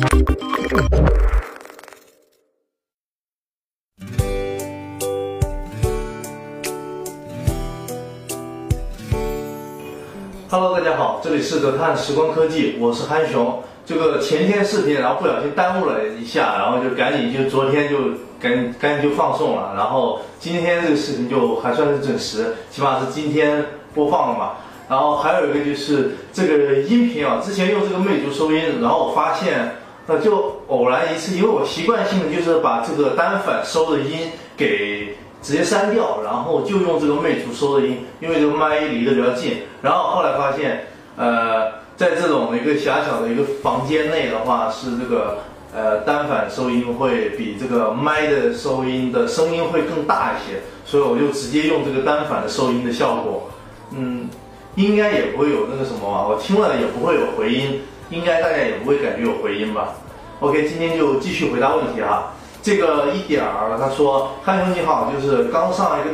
Hello，大家好，这里是德探时光科技，我是憨熊。这个前天视频，然后不小心耽误了一下，然后就赶紧就昨天就赶赶紧就放送了，然后今天这个视频就还算是准时，起码是今天播放了嘛。然后还有一个就是这个音频啊，之前用这个魅族收音，然后我发现，那，就偶然一次，因为我习惯性的就是把这个单反收的音给直接删掉，然后就用这个魅族收的音，因为这个麦离得比较近。然后后来发现，呃，在这种一个狭小的一个房间内的话，是这个呃单反收音会比这个麦的收音的声音会更大一些，所以我就直接用这个单反的收音的效果，嗯。应该也不会有那个什么吧，我听了也不会有回音，应该大家也不会感觉有回音吧。OK，今天就继续回答问题哈。这个一点儿，他说：“汉兄你好，就是刚上一个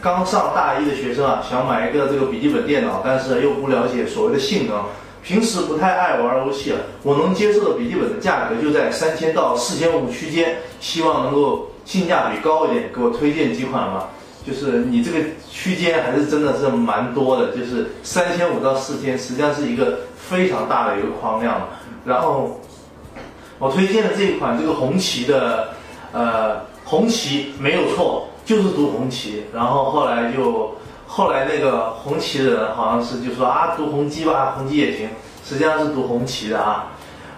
刚上大一的学生啊，想买一个这个笔记本电脑，但是又不了解所谓的性能，平时不太爱玩游戏，我能接受的笔记本的价格就在三千到四千五区间，希望能够性价比高一点，给我推荐几款吧。”就是你这个区间还是真的是蛮多的，就是三千五到四千，实际上是一个非常大的一个框量了。然后我推荐的这一款这个红旗的，呃，红旗没有错，就是读红旗。然后后来就后来那个红旗的人好像是就说啊，读红基吧，红基也行。实际上是读红旗的啊，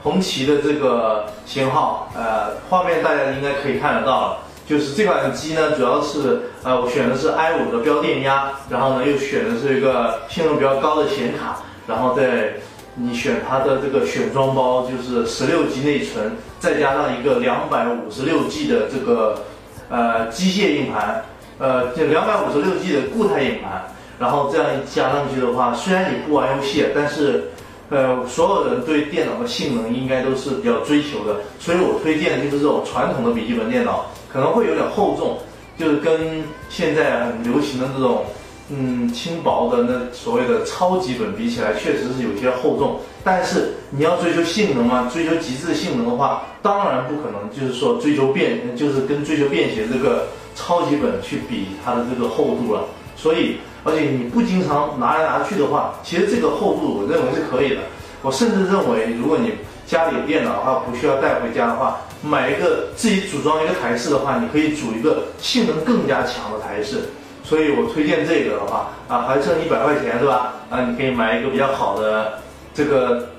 红旗的这个型号，呃，画面大家应该可以看得到了。就是这款机呢，主要是呃，我选的是 i 五的标电压，然后呢又选的是一个性能比较高的显卡，然后再你选它的这个选装包，就是十六 G 内存，再加上一个两百五十六 G 的这个呃机械硬盘，呃，这两百五十六 G 的固态硬盘，然后这样加上去的话，虽然你不玩游戏，但是呃，所有人对电脑的性能应该都是比较追求的，所以我推荐的就是这种传统的笔记本电脑。可能会有点厚重，就是跟现在很流行的这种，嗯，轻薄的那所谓的超级本比起来，确实是有些厚重。但是你要追求性能嘛，追求极致性能的话，当然不可能就是说追求便，就是跟追求便携这个超级本去比它的这个厚度了。所以，而且你不经常拿来拿去的话，其实这个厚度我认为是可以的。我甚至认为，如果你家里有电脑的话，不需要带回家的话，买一个自己组装一个台式的话，你可以组一个性能更加强的台式。所以我推荐这个的话，啊，还剩一百块钱是吧？啊，你可以买一个比较好的这个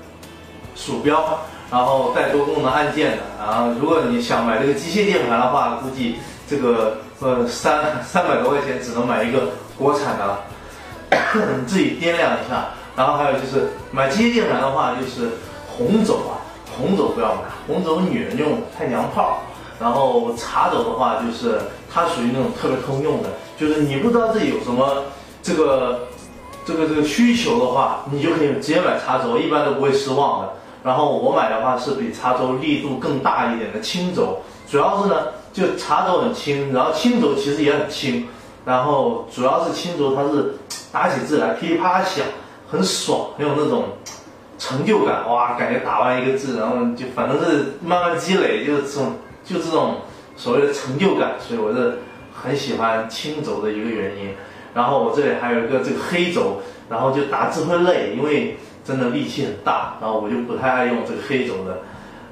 鼠标，然后带多功能按键的。然后如果你想买这个机械键盘的话，估计这个呃三三百多块钱只能买一个国产的了，你自己掂量一下。然后还有就是买机械键盘的话，就是红轴啊。红轴不要买，红轴女人用太娘炮。然后茶轴的话，就是它属于那种特别通用的，就是你不知道自己有什么这个这个这个需求的话，你就可以直接买茶轴，一般都不会失望的。然后我买的话是比茶轴力度更大一点的轻轴，主要是呢，就茶轴很轻，然后轻轴其实也很轻，然后主要是轻轴它是打起字来噼里啪啦响，很爽，很有那种。成就感哇，感觉打完一个字，然后就反正是慢慢积累，就是这种就这种所谓的成就感，所以我是很喜欢轻轴的一个原因。然后我这里还有一个这个黑轴，然后就打字会累，因为真的力气很大，然后我就不太爱用这个黑轴的。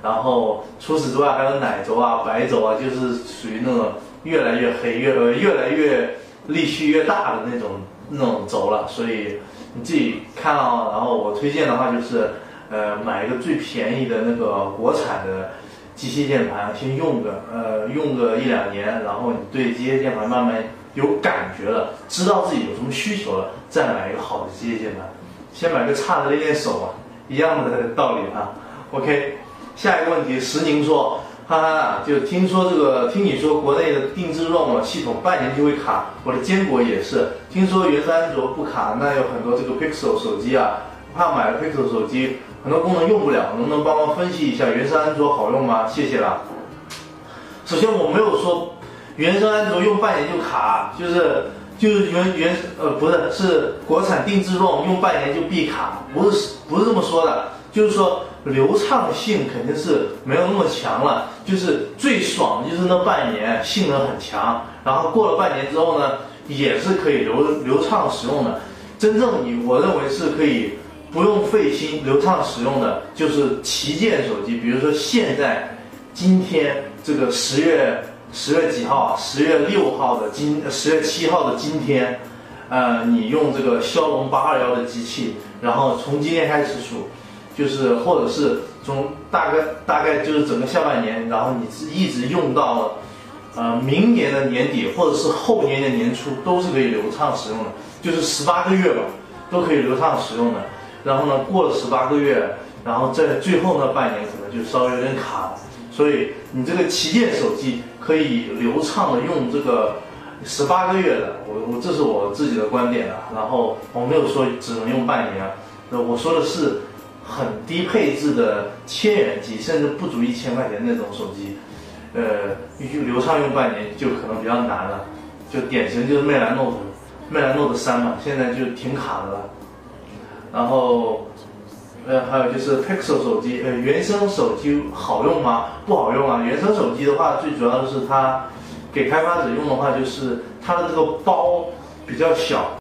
然后除此之外还有奶轴啊、白轴啊，就是属于那种越来越黑、越呃越来越力气越大的那种那种轴了，所以。你自己看啊，然后我推荐的话就是，呃，买一个最便宜的那个国产的机械键盘，先用个呃用个一两年，然后你对机械键盘慢慢有感觉了，知道自己有什么需求了，再买一个好的机械键盘。先买个差的练练手嘛，一样的道理啊。OK，下一个问题，石宁说。哈哈，就听说这个，听你说国内的定制 ROM 系统半年就会卡，我的坚果也是。听说原生安卓不卡，那有很多这个 Pixel 手机啊，怕买了 Pixel 手机很多功能用不了，能不能帮忙分析一下原生安卓好用吗？谢谢了。首先我没有说原生安卓用半年就卡，就是就是原原呃不是是国产定制 ROM 用半年就必卡，不是不是这么说的，就是说。流畅性肯定是没有那么强了。就是最爽就是那半年性能很强，然后过了半年之后呢，也是可以流流畅使用的。真正你我认为是可以不用费心流畅使用的，就是旗舰手机，比如说现在今天这个十月十月几号？十月六号的今十月七号的今天。呃，你用这个骁龙八二幺的机器，然后从今天开始数，就是或者是从大概大概就是整个下半年，然后你是一直用到，呃，明年的年底或者是后年的年初都是可以流畅使用的，就是十八个月吧，都可以流畅使用的。然后呢，过了十八个月，然后在最后那半年可能就稍微有点卡了。所以你这个旗舰手机可以流畅的用这个。十八个月的，我我这是我自己的观点啊，然后我没有说只能用半年，那我说的是很低配置的千元机，甚至不足一千块钱那种手机，呃，流畅用半年就可能比较难了，就典型就是魅蓝 Note，魅蓝 Note 三嘛，现在就挺卡的了，然后呃还有就是 Pixel 手机，呃原生手机好用吗？不好用啊，原生手机的话，最主要的是它。给开发者用的话，就是它的这个包比较小。